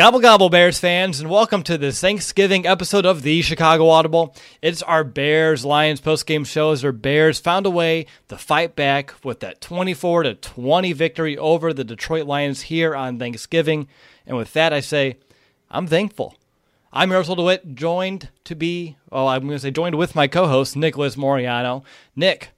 Gobble gobble Bears fans, and welcome to this Thanksgiving episode of the Chicago Audible. It's our Bears Lions postgame show as our Bears found a way to fight back with that 24 to 20 victory over the Detroit Lions here on Thanksgiving. And with that, I say, I'm thankful. I'm Russell DeWitt, joined to be, oh, I'm going to say joined with my co-host Nicholas Moreano. Nick,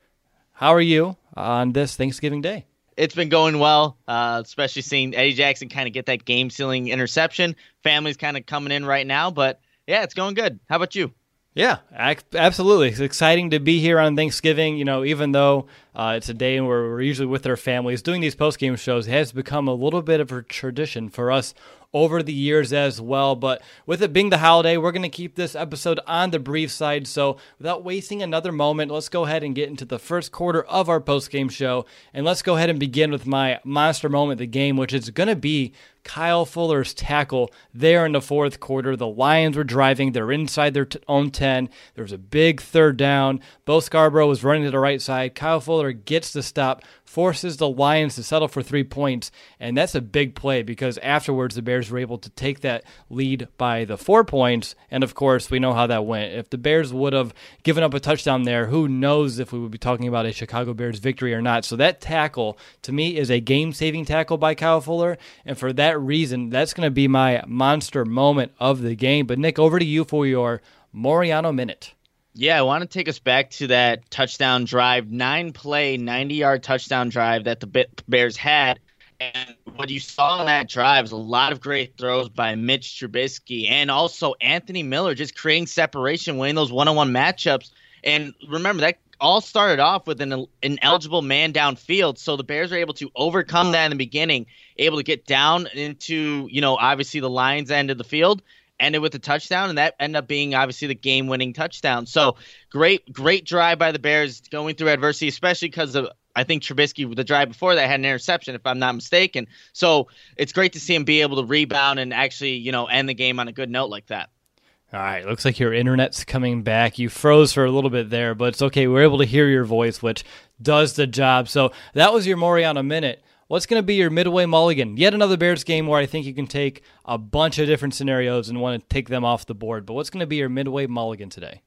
how are you on this Thanksgiving Day? It's been going well, uh, especially seeing Eddie Jackson kind of get that game sealing interception. Family's kind of coming in right now, but yeah, it's going good. How about you? Yeah, absolutely. It's exciting to be here on Thanksgiving. You know, even though uh, it's a day where we're usually with our families, doing these post game shows has become a little bit of a tradition for us over the years as well. But with it being the holiday, we're going to keep this episode on the brief side. So without wasting another moment, let's go ahead and get into the first quarter of our post game show. And let's go ahead and begin with my monster moment of the game, which is going to be Kyle Fuller's tackle there in the fourth quarter. The Lions were driving. They're inside their t- own 10. There was a big third down. Bo Scarborough was running to the right side. Kyle Fuller gets the stop, forces the Lions to settle for three points. And that's a big play because afterwards the Bears were able to take that lead by the four points. And of course, we know how that went. If the Bears would have given up a touchdown there, who knows if we would be talking about a Chicago Bears victory or not. So that tackle, to me, is a game saving tackle by Kyle Fuller. And for that reason, that's going to be my monster moment of the game. But Nick, over to you for your Moreano minute. Yeah, I want to take us back to that touchdown drive, nine play, 90 yard touchdown drive that the Bears had. And what you saw in that drive was a lot of great throws by Mitch Trubisky and also Anthony Miller just creating separation, winning those one on one matchups. And remember, that all started off with an, eligible man downfield. So the Bears were able to overcome that in the beginning, able to get down into, you know, obviously the Lions end of the field ended with a touchdown, and that ended up being obviously the game-winning touchdown. So great, great drive by the Bears going through adversity, especially because of I think Trubisky the drive before that had an interception, if I'm not mistaken. So it's great to see him be able to rebound and actually, you know, end the game on a good note like that. All right, looks like your internet's coming back. You froze for a little bit there, but it's okay. We're able to hear your voice, which does the job. So that was your Moreano minute. What's going to be your midway mulligan? Yet another Bears game where I think you can take a bunch of different scenarios and want to take them off the board. But what's going to be your midway mulligan today?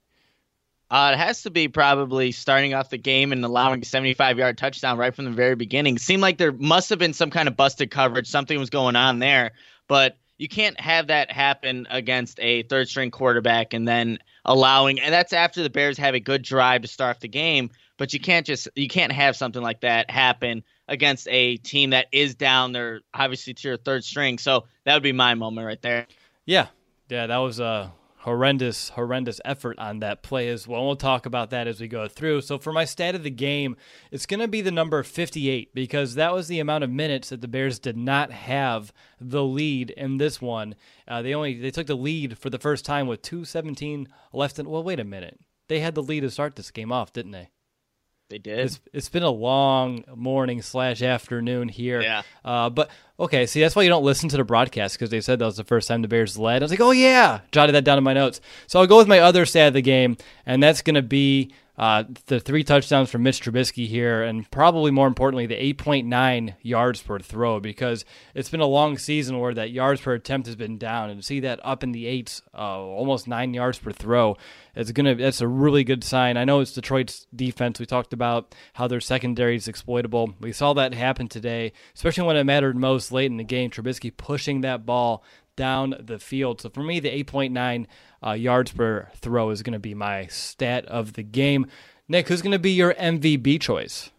Uh, it has to be probably starting off the game and allowing a 75 yard touchdown right from the very beginning. Seemed like there must have been some kind of busted coverage. Something was going on there. But you can't have that happen against a third string quarterback and then allowing, and that's after the Bears have a good drive to start the game. But you can't just, you can't have something like that happen against a team that is down there, obviously to your third string. So that would be my moment right there. Yeah, yeah, that was a horrendous, horrendous effort on that play as well. We'll talk about that as we go through. So for my stat of the game, it's going to be the number 58 because that was the amount of minutes that the Bears did not have the lead in this one. Uh, they only they took the lead for the first time with 2:17 left. In, well, wait a minute. They had the lead to start this game off, didn't they? They did. It's, it's been a long morning slash afternoon here. Yeah. Uh, but okay, see that's why you don't listen to the broadcast because they said that was the first time the Bears led. I was like, oh yeah, jotted that down in my notes. So I'll go with my other stat of the game, and that's going to be Uh, the three touchdowns from Mitch Trubisky here, and probably more importantly, the 8.9 yards per throw, because it's been a long season where that yards per attempt has been down, and to see that up in the eights, uh, almost nine yards per throw, it's gonna. That's a really good sign. I know it's Detroit's defense. We talked about how their secondary is exploitable. We saw that happen today, especially when it mattered most late in the game. Trubisky pushing that ball down the field. So for me, the 8.9 uh, yards per throw is going to be my stat of the game. Nick, who's going to be your MVP choice?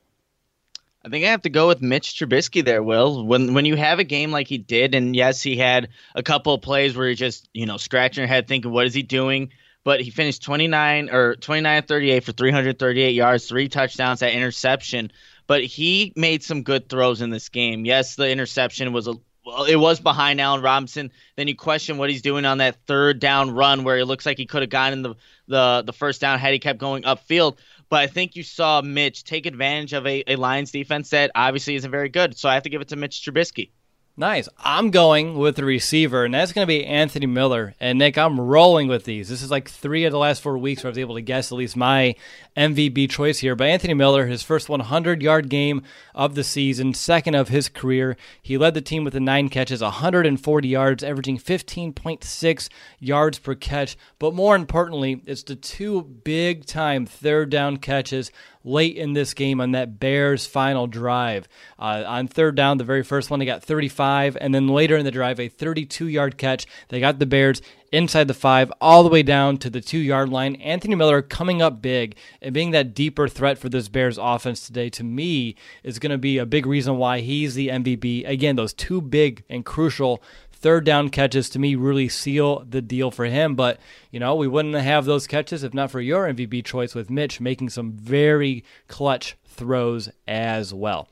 I think I have to go with Mitch Trubisky there, Will. When when you have a game like he did, and yes, he had a couple of plays where you're just, you know, scratching your head thinking, what is he doing? But he finished 29 or 29 38 for 338 yards, three touchdowns, that interception. But he made some good throws in this game. Yes, the interception was a well, it was behind Allen Robinson. Then you question what he's doing on that third down run where it looks like he could have gotten the, the the first down had he kept going upfield. But I think you saw Mitch take advantage of a, a Lions defense that obviously isn't very good. So I have to give it to Mitch Trubisky. Nice. I'm going with the receiver, and that's going to be Anthony Miller. And Nick, I'm rolling with these. This is like three of the last four weeks where I was able to guess at least my MVP choice here. But Anthony Miller, his first 100 yard game of the season, second of his career. He led the team with the nine catches, 140 yards, averaging 15.6 yards per catch. But more importantly, it's the two big time third down catches late in this game on that Bears final drive. Uh, on third down, the very first one, they got 35, and then later in the drive, a 32 yard catch. They got the Bears inside the five, all the way down to the two yard line. Anthony Miller coming up big and being that deeper threat for this Bears offense today, to me, is going to be a big reason why he's the MVP. Again, those two big and crucial third down catches to me really seal the deal for him. But, you know, we wouldn't have those catches if not for your MVP choice with Mitch making some very clutch throws as well.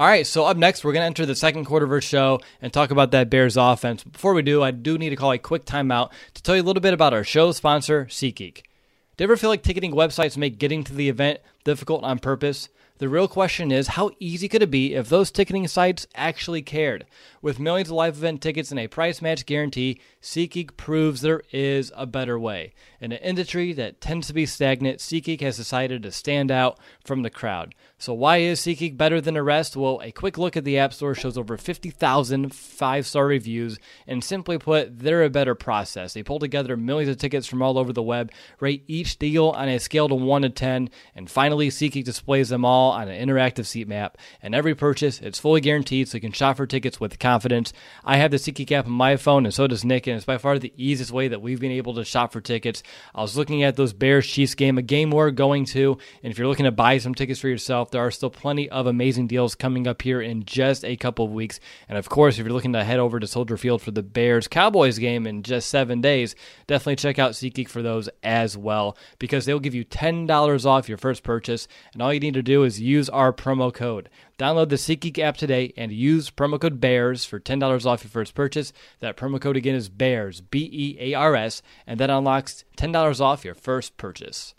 All right, so up next, we're going to enter the second quarter of our show and talk about that Bears offense. Before we do, I do need to call a quick timeout to tell you a little bit about our show sponsor, SeatGeek. Do you ever feel like ticketing websites make getting to the event difficult on purpose? The real question is how easy could it be if those ticketing sites actually cared? With millions of live event tickets and a price match guarantee, SeatGeek proves there is a better way. In an industry that tends to be stagnant, SeatGeek has decided to stand out from the crowd. So why is SeatGeek better than the rest? Well, a quick look at the App Store shows over 50,000 five-star reviews, and simply put, they're a better process. They pull together millions of tickets from all over the web, rate each deal on a scale to 1 to 10, and finally, SeatGeek displays them all on an interactive seat map. And every purchase, it's fully guaranteed, so you can shop for tickets with confidence. I have the SeatGeek app on my phone, and so does Nick, and it's by far the easiest way that we've been able to shop for tickets. I was looking at those Bears Chiefs game, a game we're going to, and if you're looking to buy some tickets for yourself, there are still plenty of amazing deals coming up here in just a couple of weeks. And of course, if you're looking to head over to Soldier Field for the Bears Cowboys game in just seven days, definitely check out SeatGeek for those as well, because they'll give you $10 off your first purchase, and all you need to do is use our promo code. Download the SeatGeek app today and use promo code BEARS for $10 off your first purchase. That promo code again is BEARS, B E A R S, and that unlocks $10 off your first purchase.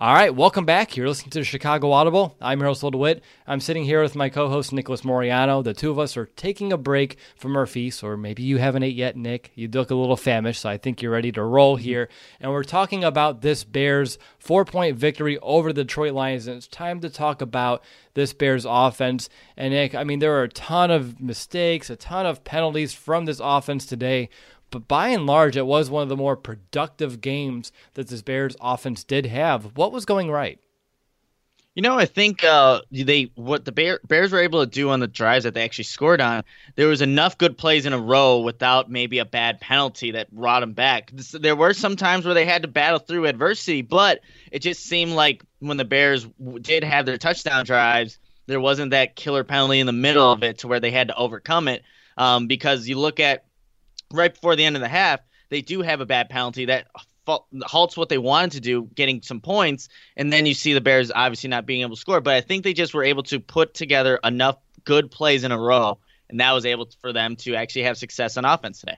All right, welcome back. You're listening to Chicago Audible. I'm your host, Will DeWitt. I'm sitting here with my co host, Nicholas Moreano. The two of us are taking a break from our feast, or maybe you haven't ate yet, Nick. You look a little famished, so I think you're ready to roll mm-hmm. here. And we're talking about this Bears four point victory over the Detroit Lions, and it's time to talk about this Bears offense. And Nick, I mean, there are a ton of mistakes, a ton of penalties from this offense today. But by and large, it was one of the more productive games that this Bears offense did have. What was going right? You know, I think uh, they what the Bear, Bears were able to do on the drives that they actually scored on. There was enough good plays in a row without maybe a bad penalty that brought them back. There were some times where they had to battle through adversity, but it just seemed like when the Bears did have their touchdown drives, there wasn't that killer penalty in the middle of it to where they had to overcome it. Um, because you look at right before the end of the half, they do have a bad penalty that halts what they wanted to do, getting some points, and then you see the Bears obviously not being able to score. But I think they just were able to put together enough good plays in a row, and that was able for them to actually have success on offense today.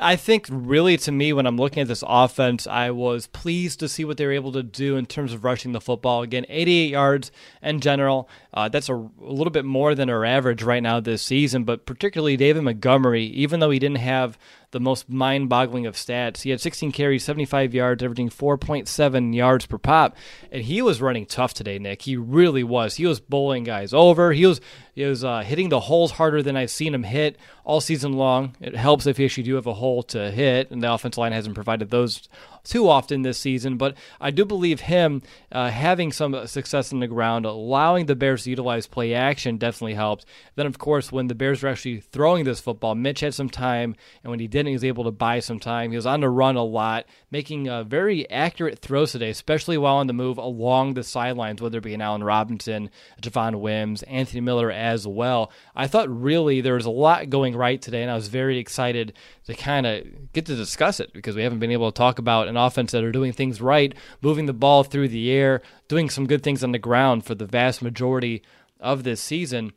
I think really to me, when I'm looking at this offense, I was pleased to see what they were able to do in terms of rushing the football. Again, 88 yards in general. Uh, that's a, a, little bit more than our average right now this season, but particularly David Montgomery, even though he didn't have the most mind boggling of stats. He had 16 carries, 75 yards, averaging 4.7 yards per pop. And he was running tough today, Nick. He really was. He was bowling guys over. He was he was uh, hitting the holes harder than I've seen him hit all season long. It helps if you actually do have a hole to hit, and the offensive line hasn't provided those too often this season. But I do believe him uh, having some success in the ground, allowing the Bears to utilize play action, definitely helped. Then, of course, when the Bears were actually throwing this football, Mitch had some time, and when he didn't, he was able to buy some time. He was on the run a lot, making uh, very accurate throws today, especially while on the move along the sidelines, whether it be an Allen Robinson, Javon Wims, Anthony Miller as well. I thought really there was a lot going right today, and I was very excited to kind of get to discuss it because we haven't been able to talk about an offense that are doing things right, moving the ball through the air, doing some good things on the ground for the vast majority of this season.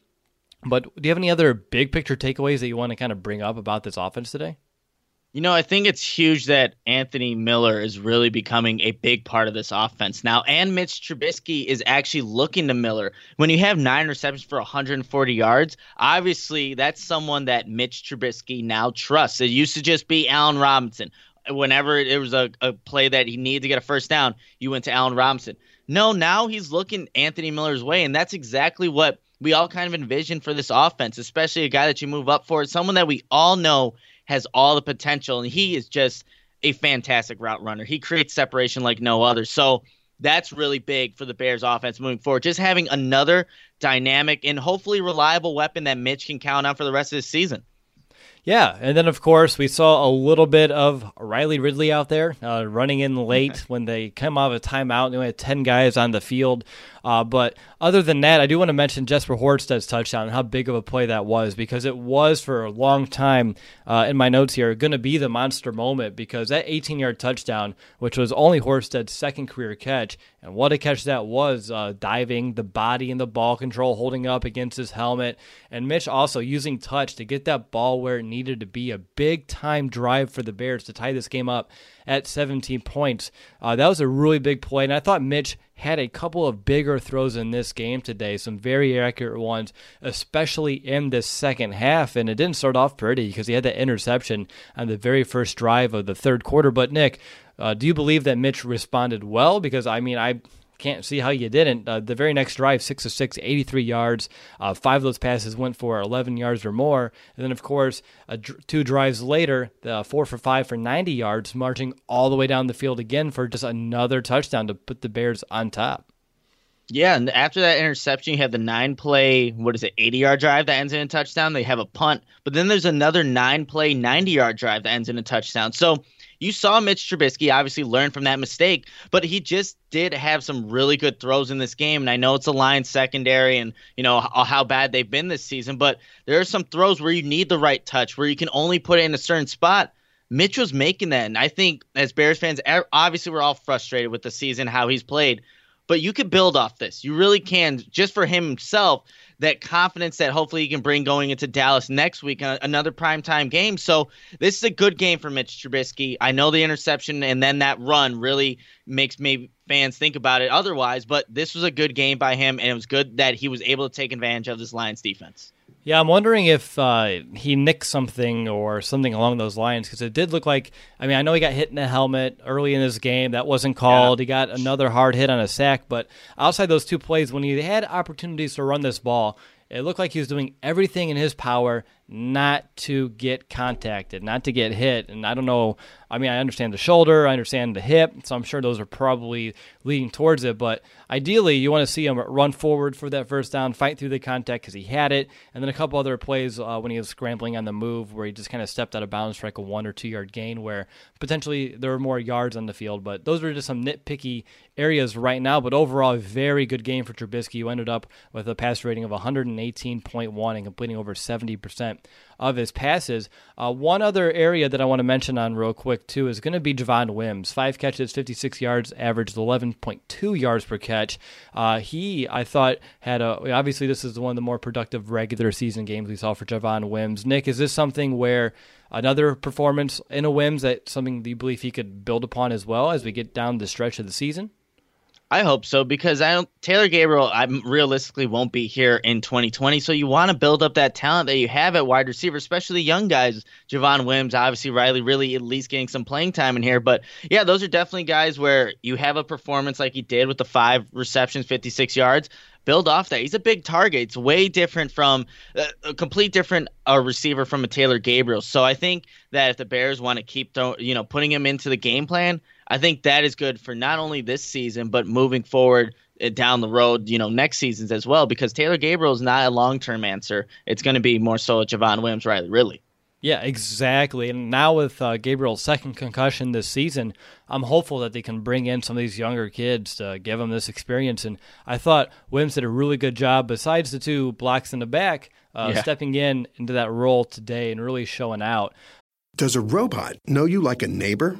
But do you have any other big picture takeaways that you want to kind of bring up about this offense today? You know, I think it's huge that Anthony Miller is really becoming a big part of this offense now. And Mitch Trubisky is actually looking to Miller. When you have nine receptions for 140 yards, obviously that's someone that Mitch Trubisky now trusts. It used to just be Allen Robinson. Whenever it was a, a play that he needed to get a first down, you went to Allen Robinson. No, now he's looking Anthony Miller's way, and that's exactly what we all kind of envision for this offense, especially a guy that you move up for, someone that we all know has all the potential, and he is just a fantastic route runner. He creates separation like no other. So that's really big for the Bears offense moving forward. Just having another dynamic and hopefully reliable weapon that Mitch can count on for the rest of the season. Yeah, and then of course we saw a little bit of Riley Ridley out there uh, running in late when they come out of a timeout. They only had ten guys on the field, uh, but other than that, I do want to mention Jesper Horsted's touchdown and how big of a play that was because it was for a long time uh, in my notes here going to be the monster moment because that 18 yard touchdown, which was only Horsted's second career catch, and what a catch that was uh, diving, the body and the ball control holding up against his helmet, and Mitch also using touch to get that ball where it needed to be a big time drive for the Bears to tie this game up at 17 points. Uh, that was a really big play, and I thought Mitch had a couple of bigger throws in this game today, some very accurate ones, especially in the second half. And it didn't start off pretty because he had that interception on the very first drive of the third quarter. But, Nick, uh, do you believe that Mitch responded well? Because, I mean, I can't see how you didn't. Uh, the very next drive, 6 of 6, 83 yards. Uh, five of those passes went for 11 yards or more. And then, of course, uh, two drives later, the 4 for 5 for 90 yards, marching all the way down the field again for just another touchdown to put the Bears on top. Yeah, and after that interception, you have the nine play, what is it, 80 yard drive that ends in a touchdown. They have a punt, but then there's another nine play, 90 yard drive that ends in a touchdown. So you saw Mitch Trubisky obviously learn from that mistake, but he just did have some really good throws in this game. And I know it's a line secondary and, you know, how bad they've been this season, but there are some throws where you need the right touch, where you can only put it in a certain spot. Mitch was making that. And I think as Bears fans, obviously we're all frustrated with the season, how he's played, but you could build off this. You really can, just for himself that confidence that hopefully he can bring going into Dallas next week, uh, another primetime game. So this is a good game for Mitch Trubisky. I know the interception and then that run really makes maybe fans think about it otherwise, but this was a good game by him, and it was good that he was able to take advantage of this Lions defense. Yeah, I'm wondering if uh, he nicked something or something along those lines because it did look like. I mean, I know he got hit in the helmet early in his game. That wasn't called. Yeah. He got another hard hit on a sack. But outside those two plays, when he had opportunities to run this ball, it looked like he was doing everything in his power not to get contacted, not to get hit. And I don't know. I mean, I understand the shoulder, I understand the hip, so I'm sure those are probably leading towards it. But ideally, you want to see him run forward for that first down, fight through the contact because he had it, and then a couple other plays uh, when he was scrambling on the move where he just kind of stepped out of bounds for like a one or two yard gain, where potentially there were more yards on the field. But those were just some nitpicky areas right now. But overall, a very good game for Trubisky. You ended up with a pass rating of 118.1 and completing over 70 percent of his passes. Uh, one other area that I want to mention on real quick, too, is going to be Javon Wims. Five catches, 56 yards, averaged 11.2 yards per catch. Uh, he, I thought, had a. Obviously, this is one of the more productive regular season games we saw for Javon Wims. Nick, is this something where another performance in a Wims that something that you believe he could build upon as well as we get down the stretch of the season? I hope so because I don't. Taylor Gabriel, I realistically won't be here in 2020. So you want to build up that talent that you have at wide receiver, especially young guys. Javon Wims, obviously Riley Ridley at least getting some playing time in here. But yeah, those are definitely guys where you have a performance like he did with the five receptions, 56 yards. Build off that. He's a big target. It's way different from uh, a complete different uh, receiver from a Taylor Gabriel. So I think that if the Bears want to keep, th- you know, putting him into the game plan, I think that is good for not only this season but moving forward uh, down the road, you know, next seasons as well. Because Taylor Gabriel is not a long term answer. It's going to be more so Javon Williams, Riley Ridley. Yeah, exactly. And now with uh, Gabriel's second concussion this season, I'm hopeful that they can bring in some of these younger kids to give them this experience. And I thought Williams did a really good job, besides the two blocks in the back, uh, yeah. stepping in into that role today and really showing out. Does a robot know you like a neighbor?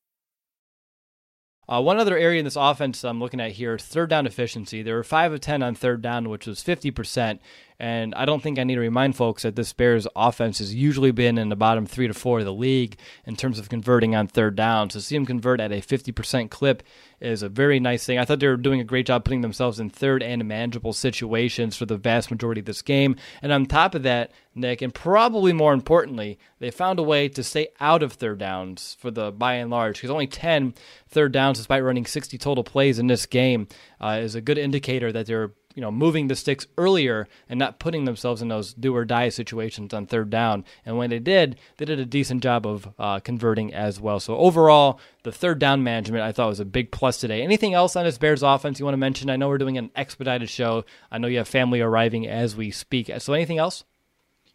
Uh, one other area in this offense I'm looking at here, third down efficiency. They were 5 of 10 on third down, which was 50%. And I don't think I need to remind folks that this Bears offense has usually been in the bottom three to four of the league in terms of converting on third down. So see them convert at a 50% clip is a very nice thing. I thought they were doing a great job putting themselves in third and manageable situations for the vast majority of this game. And on top of that, Nick, and probably more importantly, they found a way to stay out of third downs for the by and large because only 10 third downs despite running 60 total plays in this game uh, is a good indicator that they're you know moving the sticks earlier and not putting themselves in those do or die situations on third down. And when they did, they did a decent job of uh, converting as well. So overall, the third down management I thought was a big plus today. Anything else on this Bears offense you want to mention? I know we're doing an expedited show. I know you have family arriving as we speak. So anything else?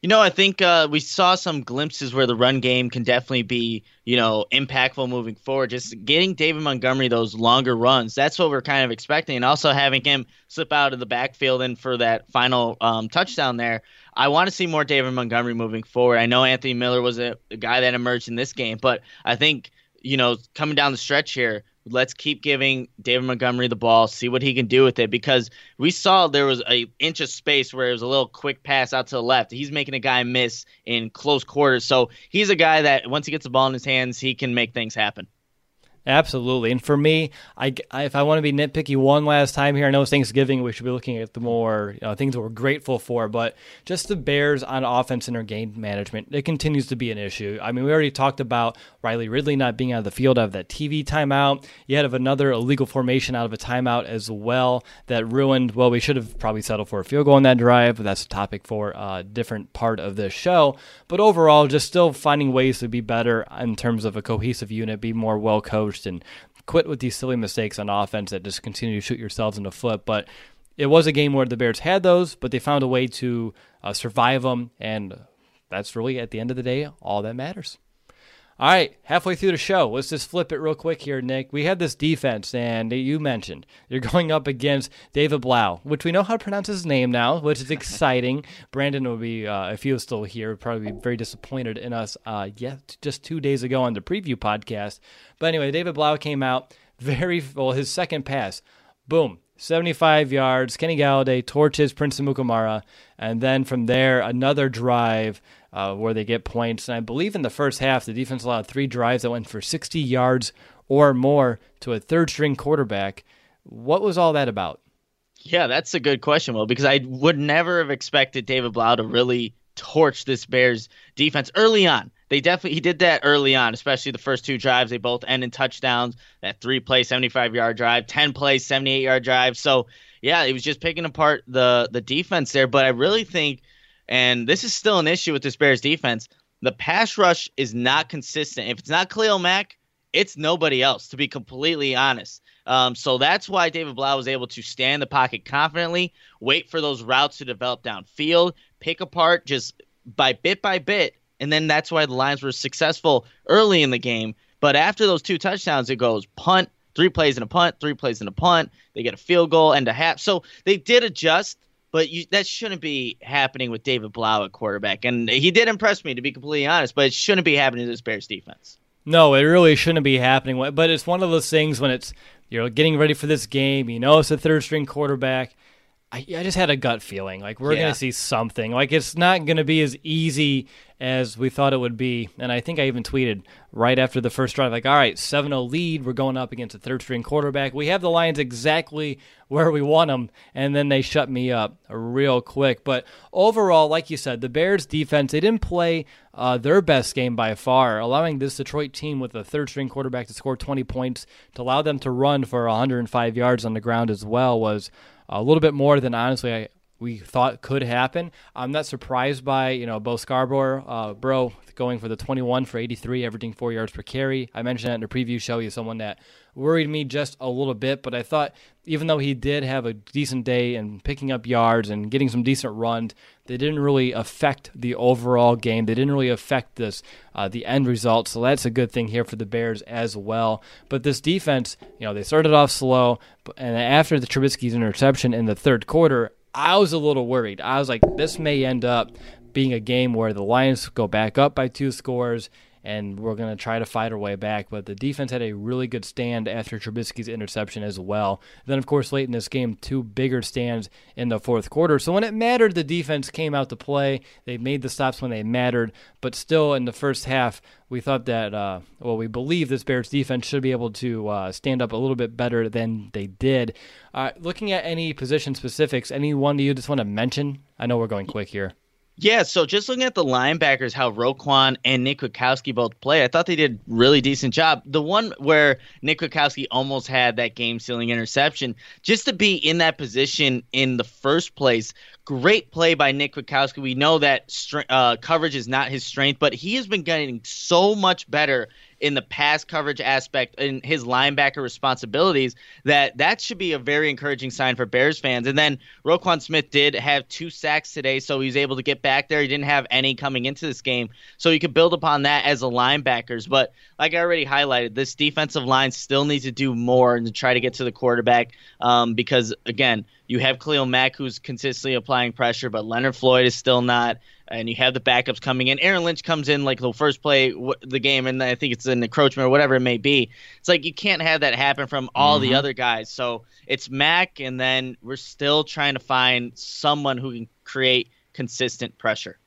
You know, I think uh, we saw some glimpses where the run game can definitely be, you know, impactful moving forward. Just getting David Montgomery those longer runs, that's what we're kind of expecting. And also having him slip out of the backfield and for that final um, touchdown there. I want to see more David Montgomery moving forward. I know Anthony Miller was a, a guy that emerged in this game, but I think, you know, coming down the stretch here, let's keep giving David Montgomery the ball, see what he can do with it. Because we saw there was a inch of space where it was a little quick pass out to the left. He's making a guy miss in close quarters. So he's a guy that once he gets the ball in his hands, he can make things happen. Absolutely. And for me, I, I, if I want to be nitpicky one last time here, I know it's Thanksgiving. We should be looking at the more you know, things that we're grateful for, but just the Bears on offense and their game management, it continues to be an issue. I mean, we already talked about Riley Ridley not being out of the field out of that TV timeout. You had of another illegal formation out of a timeout as well that ruined, well, we should have probably settled for a field goal on that drive, but that's a topic for a different part of this show. But overall, just still finding ways to be better in terms of a cohesive unit, be more well coached and quit with these silly mistakes on offense that just continue to shoot yourselves in the foot. But it was a game where the Bears had those, but they found a way to uh, survive them, and that's really at the end of the day all that matters. All right, halfway through the show, let's just flip it real quick here, Nick. We had this defense, and you mentioned you're going up against David Blough, which we know how to pronounce his name now, which is exciting. Brandon will be, uh, if he was still here, would probably be very disappointed in us. Uh, yet just two days ago on the preview podcast. But anyway, David Blough came out very well. His second pass, boom, 75 yards. Kenny Golladay torches Prince Amukamara, and then from there another drive uh, where they get points. And I believe in the first half, the defense allowed three drives that went for 60 yards or more to a third string quarterback. What was all that about? Yeah, that's a good question, Will, because I would never have expected David Blough to really torch this Bears defense early on. They definitely he did that early on, especially the first two drives. They both end in touchdowns. That three play, 75 yard drive, 10 play, 78 yard drive. So yeah, it was just picking apart the the defense there. But I really think and this is still an issue with this Bears defense. The pass rush is not consistent. If it's not Khalil Mack, it's nobody else, to be completely honest. Um, so that's why David Blough was able to stand the pocket confidently, wait for those routes to develop downfield, pick apart just by bit by bit. And then that's why the Lions were successful early in the game. But after those two touchdowns, it goes punt, three plays and a punt, three plays and a punt. They get a field goal and a half. So they did adjust but you, that shouldn't be happening with David Blough at quarterback. And he did impress me, to be completely honest, but it shouldn't be happening to this Bears defense. No, it really shouldn't be happening. But it's one of those things when it's you're getting ready for this game. You know, it's a third string quarterback. I, I just had a gut feeling like we're yeah. going to see something. Like it's not going to be as easy as we thought it would be. And I think I even tweeted right after the first drive, like, all right, 7 0 lead. We're going up against a third string quarterback. We have the Lions exactly where we want them. And then they shut me up real quick. But overall, like you said, the Bears defense, they didn't play uh, their best game by far, allowing this Detroit team with a third string quarterback to score 20 points, to allow them to run for 105 yards on the ground as well was a little bit more than honestly I, we thought could happen. I'm not surprised by you know Bo Scarborough, uh, bro, going for the 21 for 83, averaging four yards per carry. I mentioned that in the preview show. He's someone that worried me just a little bit, but I thought even though he did have a decent day and picking up yards and getting some decent runs, they didn't really affect the overall game. They didn't really affect this uh, the end result. So that's a good thing here for the Bears as well. But this defense, you know, they started off slow, and after the Trubisky's interception in the third quarter, I was a little worried. I was like, this may end up being a game where the Lions go back up by two scores and we're going to try to fight our way back. But the defense had a really good stand after Trubisky's interception as well. Then, of course, late in this game, two bigger stands in the fourth quarter. So when it mattered, the defense came out to play. They made the stops when they mattered. But still, in the first half, we thought that, uh, well, we believe this Bears defense should be able to uh, stand up a little bit better than they did. Uh, looking at any position specifics, anyone do you just want to mention? I know we're going quick here. Yeah, so just looking at the linebackers, how Roquan and Nick Kwiatkowski both play, I thought they did really decent job. The one where Nick Kwiatkowski almost had that game-sealing interception, just to be in that position in the first place, great play by Nick Kwiatkowski. We know that uh, coverage is not his strength, but he has been getting so much better in the pass coverage aspect in his linebacker responsibilities that that should be a very encouraging sign for Bears fans. And then Roquan Smith did have two sacks today, so he was able to get back there. He didn't have any coming into this game, so he could build upon that as a linebackers. But like I already highlighted, this defensive line still needs to do more and to try to get to the quarterback um, because again, you have Khalil Mack who's consistently applying pressure, but Leonard Floyd is still not and you have the backups coming in. Aaron Lynch comes in like the first play w- the game, and I think it's an encroachment or whatever it may be. It's like you can't have that happen from all mm-hmm. the other guys. So it's Mack, and then we're still trying to find someone who can create consistent pressure.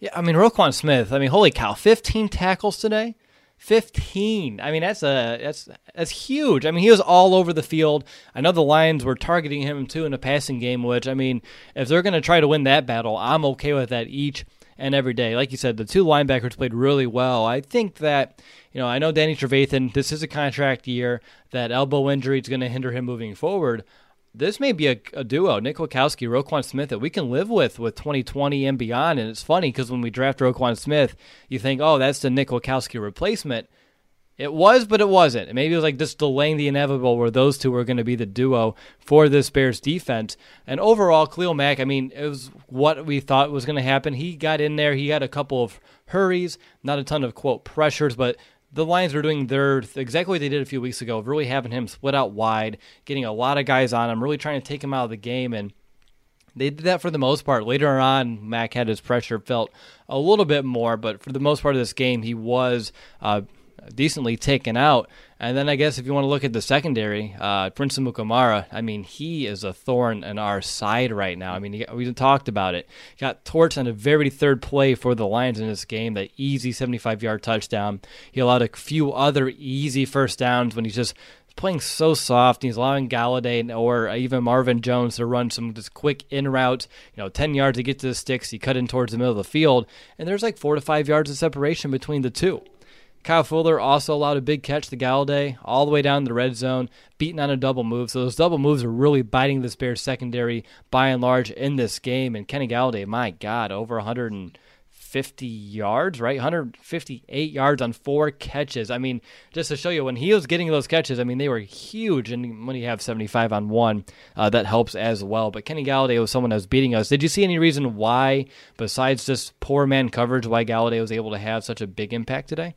Yeah, I mean Roquan Smith. I mean, holy cow, 15 tackles today. 15. I mean, that's a that's that's huge. I mean, he was all over the field. I know the Lions were targeting him too in a passing game, which I mean, if they're going to try to win that battle, I'm okay with that each and every day. Like you said, the two linebackers played really well. I think that you know, I know Danny Trevathan. This is a contract year. That elbow injury is going to hinder him moving forward this may be a, a duo, Nick Kwiatkowski, Roquan Smith, that we can live with with 2020 and beyond. And it's funny because when we draft Roquan Smith, you think, oh, that's the Nick Kwiatkowski replacement. It was, but it wasn't. Maybe it was like just delaying the inevitable where those two were going to be the duo for this Bears defense. And overall, Khalil Mack, I mean, it was what we thought was going to happen. He got in there. He had a couple of hurries, not a ton of, quote, pressures, but the Lions are doing their exactly what they did a few weeks ago, really having him split out wide, getting a lot of guys on him, really trying to take him out of the game. And they did that for the most part. Later on, Mack had his pressure felt a little bit more, but for the most part of this game, he was uh, decently taken out. And then I guess if you want to look at the secondary, uh, Prince Amukamara, I mean, he is a thorn in our side right now. I mean, we talked about it. Got torched on a very third play for the Lions in this game, that easy 75 yard touchdown. He allowed a few other easy first downs when he's just playing so soft. He's allowing Golladay or even Marvin Jones to run some just quick in routes, you know, 10 yards to get to the sticks. He cut in towards the middle of the field, and there's like four to five yards of separation between the two. Kyle Fuller also allowed a big catch to Golladay all the way down the red zone, beating on a double move. So those double moves are really biting this Bears secondary by and large in this game. And Kenny Golladay, my God, over 150 yards, right? 158 yards on four catches. I mean, just to show you, when he was getting those catches, I mean, they were huge. And when you have 75 on one, uh, that helps as well. But Kenny Golladay was someone that was beating us. Did you see any reason why, besides just poor man coverage, why Golladay was able to have such a big impact today?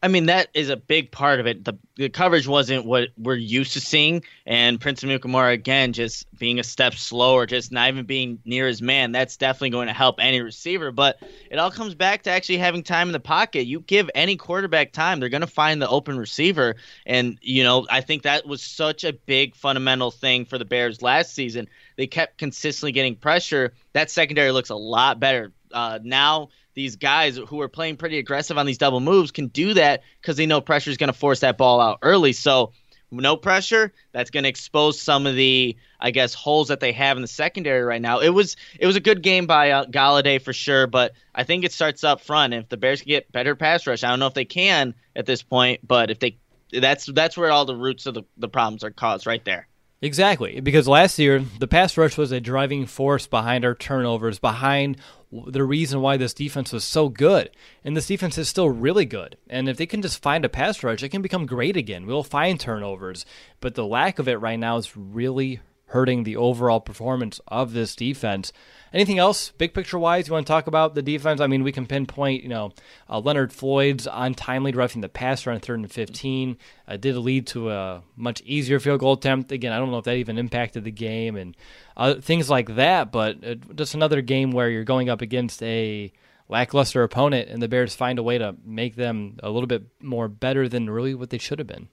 I mean, that is a big part of it. The, the coverage wasn't what we're used to seeing, and Prince Amukamara again just being a step slower, just not even being near his man. That's definitely going to help any receiver. But it all comes back to actually having time in the pocket. You give any quarterback time, they're going to find the open receiver, and you know I think that was such a big fundamental thing for the Bears last season. They kept consistently getting pressure. That secondary looks a lot better uh, now these guys who are playing pretty aggressive on these double moves can do that because they know pressure is going to force that ball out early. So no pressure, that's going to expose some of the, I guess, holes that they have in the secondary right now. It was it was a good game by uh, Golladay for sure, but I think it starts up front. If the Bears can get better pass rush, I don't know if they can at this point, but if they, that's that's where all the roots of the, the problems are caused right there. Exactly, because last year the pass rush was a driving force behind our turnovers, behind the reason why this defense was so good. And this defense is still really good. And if they can just find a pass rush, it can become great again. We'll find turnovers, but the lack of it right now is really hurting the overall performance of this defense. Anything else, big picture wise, you want to talk about the defense? I mean, we can pinpoint, you know, uh, Leonard Floyd's untimely roughing the passer on third and 15 uh, did lead to a much easier field goal attempt. Again, I don't know if that even impacted the game and uh, things like that, but uh, just another game where you're going up against a lackluster opponent and the Bears find a way to make them a little bit more better than really what they should have been.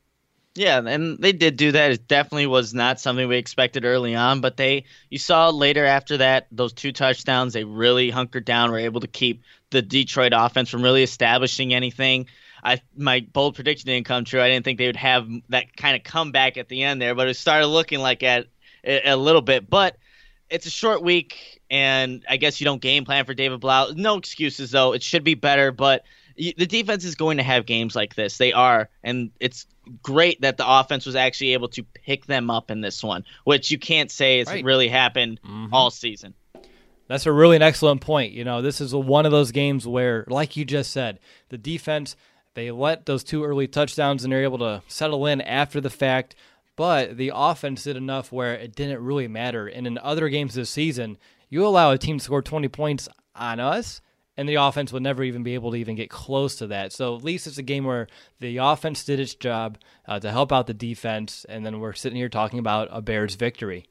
Yeah, and they did do that. It definitely was not something we expected early on, but they you saw later after that those two touchdowns, they really hunkered down, were able to keep the Detroit offense from really establishing anything. I my bold prediction didn't come true. I didn't think they would have that kind of comeback at the end there, but it started looking like at a little bit. But it's a short week, and I guess you don't game plan for David Blough. No excuses though. It should be better, but the defense is going to have games like this. They are, and it's great that the offense was actually able to pick them up in this one, which you can't say has right. really happened mm-hmm. all season. That's a really an excellent point. You know, this is a, one of those games where, like you just said, the defense they let those two early touchdowns and they're able to settle in after the fact. But the offense did enough where it didn't really matter. And in other games this season, you allow a team to score 20 points on us, and the offense would never even be able to even get close to that. So at least it's a game where the offense did its job uh, to help out the defense, and then we're sitting here talking about a Bears victory.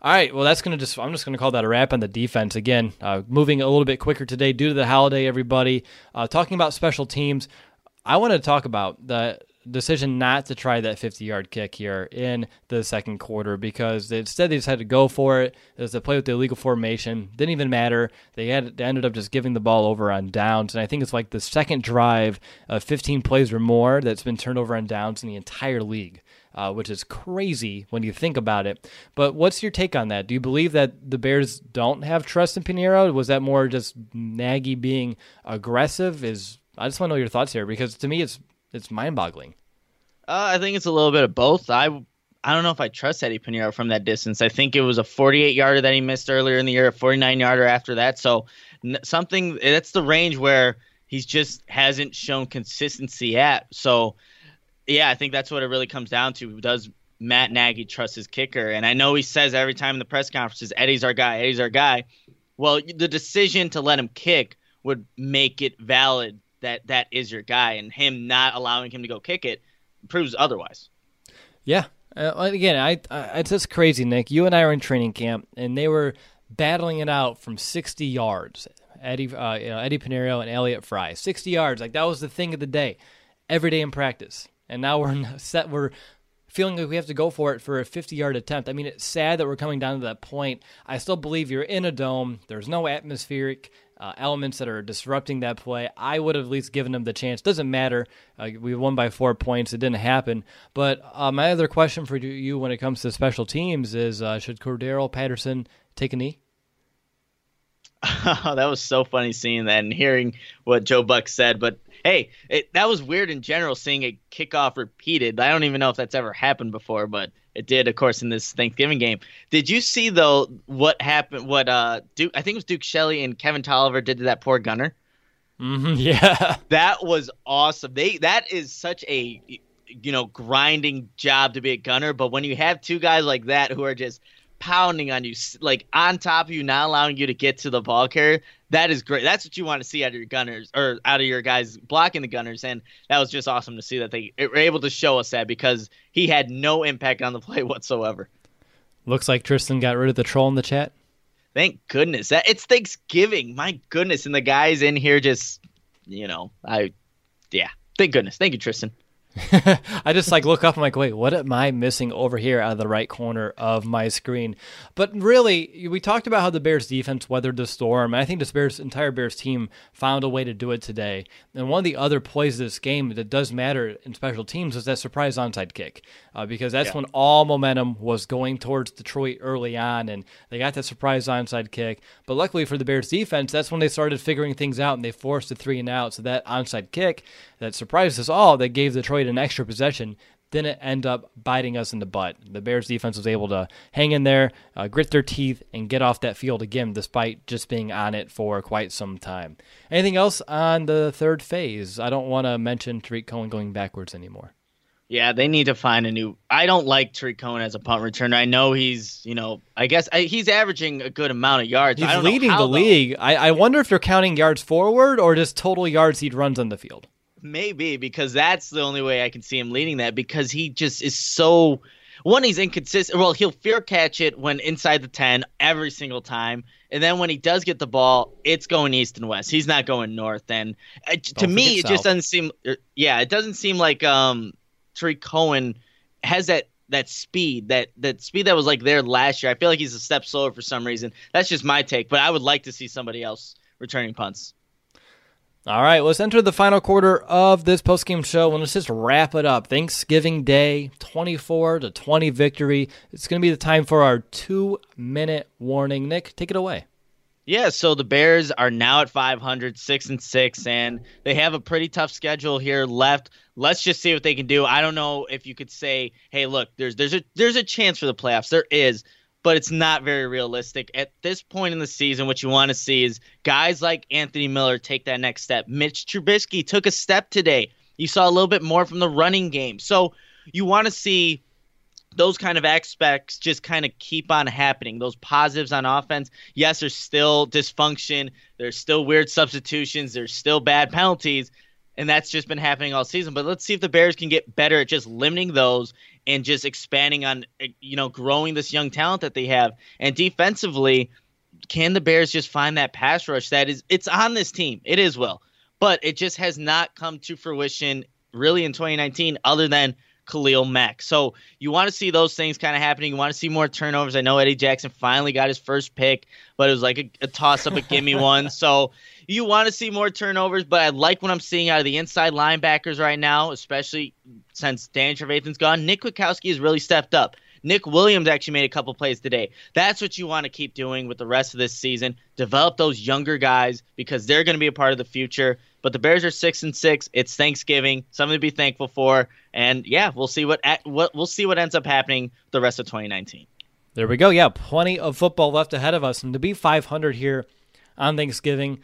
All right, well that's gonna just I'm just gonna call that a wrap on the defense again. Uh, moving a little bit quicker today due to the holiday, everybody. Uh, talking about special teams, I want to talk about the decision not to try that 50 yard kick here in the second quarter because instead they decided to go for it. It was play with the illegal formation. Didn't even matter. They had they ended up just giving the ball over on downs. And I think it's like the second drive of 15 plays or more that's been turned over on downs in the entire league. Uh, which is crazy when you think about it. But what's your take on that? Do you believe that the Bears don't have trust in Piñeiro? Was that more just Nagy being aggressive? Is I just want to know your thoughts here because to me it's it's mind-boggling. Uh, I think it's a little bit of both. I I don't know if I trust Eddie Piñeiro from that distance. I think it was a 48 yarder that he missed earlier in the year, a 49 yarder after that. So something that's the range where he's just hasn't shown consistency at. So yeah, I think that's what it really comes down to. Does Matt Nagy trust his kicker? And I know he says every time in the press conferences, Eddie's our guy, Eddie's our guy. Well, the decision to let him kick would make it valid that that is your guy, and him not allowing him to go kick it proves otherwise. Yeah. Uh, again, I, I, it's just crazy, Nick. You and I were in training camp, and they were battling it out from 60 yards. Eddie, uh, you know, Eddie Piñeiro and Elliott Fry, 60 yards. Like that was the thing of the day, every day in practice. And now we're set. We're feeling like we have to go for it for a 50 yard attempt. I mean, it's sad that we're coming down to that point. I still believe you're in a dome. There's no atmospheric uh, elements that are disrupting that play. I would have at least given them the chance. Doesn't matter. Uh, we won by four points. It didn't happen. But uh, my other question for you when it comes to special teams is uh, should Cordarrelle Patterson take a knee? that was so funny seeing that and hearing what Joe Buck said. But hey, it, that was weird in general seeing a kickoff repeated. I don't even know if that's ever happened before, but it did, of course, in this Thanksgiving game. Did you see though what happened? What uh, Duke? I think it was Duke Shelley and Kevin Toliver did to that poor gunner. Mm-hmm, yeah, that was awesome. They that is such a you know grinding job to be a gunner, but when you have two guys like that who are just pounding on you, like on top of you, not allowing you to get to the ball carrier. That is great. That's what you want to see out of your gunners or out of your guys blocking the gunners. And that was just awesome to see that they were able to show us that because he had no impact on the play whatsoever. Looks like Tristan got rid of the troll in the chat. Thank goodness. That it's Thanksgiving. My goodness. And the guys in here just, you know, I, yeah. Thank goodness. Thank you, Tristan. I just like look up. I'm like, wait, what am I missing over here out of the right corner of my screen? But really, we talked about how the Bears defense weathered the storm. I think this Bears entire Bears team found a way to do it today. And one of the other plays of this game that does matter in special teams is that surprise onside kick, uh, because that's yeah. when all momentum was going towards Detroit early on, and they got that surprise onside kick. But luckily for the Bears defense, that's when they started figuring things out and they forced the three and out. So that onside kick that surprised us all, that gave Detroit an extra possession, didn't end up biting us in the butt. The Bears defense was able to hang in there, uh, grit their teeth, and get off that field again, despite just being on it for quite some time. Anything else on the third phase? I don't want to mention Tarik Cohen going backwards anymore. Yeah, they need to find a new. I don't like Tarik Cohen as a punt returner. I know he's, you know, I guess I, he's averaging a good amount of yards. He's leading the league. I, I wonder if they're counting yards forward or just total yards he runs on the field. Maybe because that's the only way I can see him leading that because he just is so one he's inconsistent. Well, he'll fear catch it when inside the 10 every single time. And then when he does get the ball, it's going east and west. He's not going north. And uh, to me, it south. just doesn't seem. Er, yeah, it doesn't seem like um, Tarik Cohen has that that speed that that speed that was like there last year. I feel like he's a step slower for some reason. That's just my take. But I would like to see somebody else returning punts. All right, let's enter the final quarter of this postgame show and let's just wrap it up. Thanksgiving Day, 24 to 20 victory. It's going to be the time for our two minute warning. Nick, take it away. Yeah, so the Bears are now at 500, 6 and 6 and they have a pretty tough schedule here left. Let's just see what they can do. I don't know if you could say, "Hey, look, there's there's a there's a chance for the playoffs." There is, but it's not very realistic. At this point in the season, what you want to see is guys like Anthony Miller take that next step. Mitch Trubisky took a step today. You saw a little bit more from the running game. So you want to see those kind of aspects just kind of keep on happening. Those positives on offense. Yes, there's still dysfunction. There's still weird substitutions. There's still bad penalties. And that's just been happening all season. But let's see if the Bears can get better at just limiting those and just expanding on eh, you know growing this young talent that they have. And defensively, can the Bears just find that pass rush that is it's on this team. It is well, but it just has not come to fruition really in 2019 other than Khalil Mack. So you want to see those things kind of happening. You want to see more turnovers. I know Eddie Jackson finally got his first pick, but it was like a, a toss up, a gimme one. So you want to see more turnovers, but I like what I'm seeing out of the inside linebackers right now, especially since Dan Trevathan's gone. Nick Kwiatkowski has really stepped up. Nick Williams actually made a couple plays today. That's what you want to keep doing with the rest of this season. Develop those younger guys because they're going to be a part of the future. But the Bears are six and six. It's Thanksgiving, something to be thankful for. And yeah, we'll see what what we'll see what ends up happening the rest of 2019. There we go. Yeah, plenty of football left ahead of us, and to be 500 here on Thanksgiving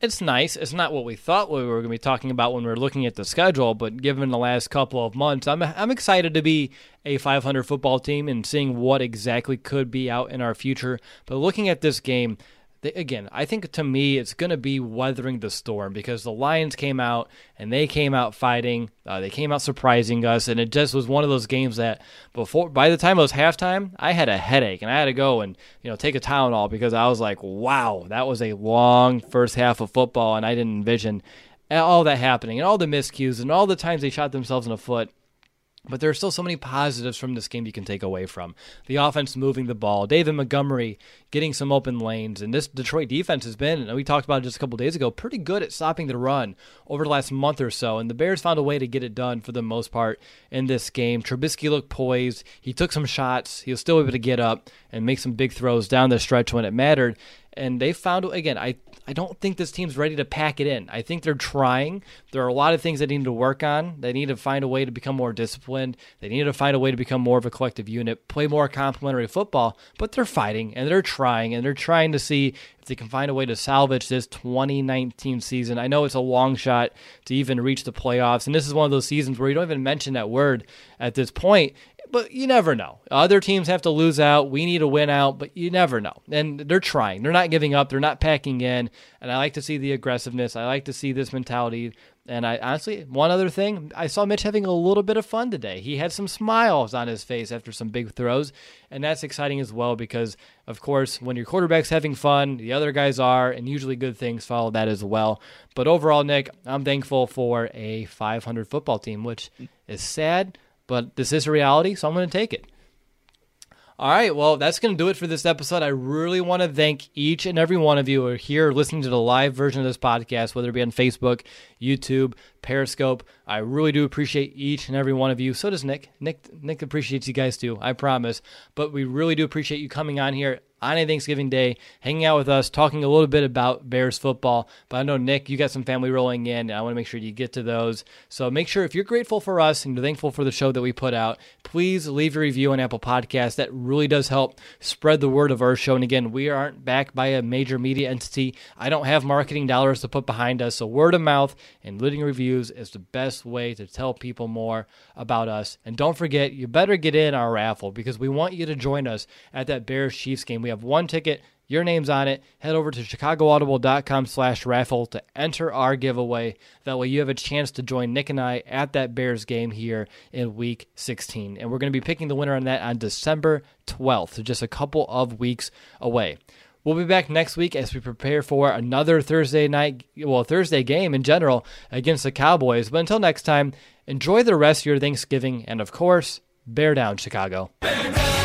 it's nice. It's not what we thought we were going to be talking about when we were looking at the schedule, but given the last couple of months, I'm I'm excited to be a 500 football team and seeing what exactly could be out in our future. But looking at this game, they, again, I think to me it's going to be weathering the storm because the Lions came out and they came out fighting. Uh, they came out surprising us, and it just was one of those games that before by the time it was halftime, I had a headache and I had to go and you know take a Tylenol because I was like, wow, that was a long first half of football, and I didn't envision all that happening and all the miscues and all the times they shot themselves in the foot. But there are still so many positives from this game you can take away from. The offense moving the ball, David Montgomery getting some open lanes, and this Detroit defense has been, and we talked about it just a couple days ago, pretty good at stopping the run over the last month or so. And the Bears found a way to get it done for the most part in this game. Trubisky looked poised. He took some shots. He was still able to get up and make some big throws down the stretch when it mattered and they found again I I don't think this team's ready to pack it in. I think they're trying. There are a lot of things they need to work on. They need to find a way to become more disciplined. They need to find a way to become more of a collective unit, play more complementary football, but they're fighting and they're trying and they're trying to see if they can find a way to salvage this 2019 season. I know it's a long shot to even reach the playoffs and this is one of those seasons where you don't even mention that word at this point but you never know. Other teams have to lose out. We need to win out, but you never know. And they're trying. They're not giving up. They're not packing in. And I like to see the aggressiveness. I like to see this mentality. And I honestly, one other thing, I saw Mitch having a little bit of fun today. He had some smiles on his face after some big throws, and that's exciting as well because, of course, when your quarterback's having fun, the other guys are, and usually good things follow that as well. But overall, Nick, I'm thankful for a 500 football team, which is sad, but this is a reality, so I'm going to take it. All right, well, that's going to do it for this episode. I really want to thank each and every one of you who are here listening to the live version of this podcast, whether it be on Facebook, YouTube, Periscope. I really do appreciate each and every one of you. So does Nick. Nick Nick appreciates you guys too, I promise. But we really do appreciate you coming on here on a Thanksgiving Day, hanging out with us, talking a little bit about Bears football. But I know, Nick, you got some family rolling in, and I want to make sure you get to those. So make sure if you're grateful for us and you're thankful for the show that we put out, please leave a review on Apple Podcasts. That really does help spread the word of our show. And again, we aren't backed by a major media entity. I don't have marketing dollars to put behind us. So word of mouth and leading reviews is the best way to tell people more about us. And don't forget, you better get in our raffle because we want you to join us at that Bears Chiefs game. We have one ticket. Your name's on it. Head over to chicagoaudible.com slash raffle to enter our giveaway. That way you have a chance to join Nick and I at that Bears game here in week 16. And we're going to be picking the winner on that on December 12th, so just a couple of weeks away. We'll be back next week as we prepare for another Thursday night, well, Thursday game in general against the Cowboys. But until next time, enjoy the rest of your Thanksgiving and, of course, bear down, Chicago. Bear down.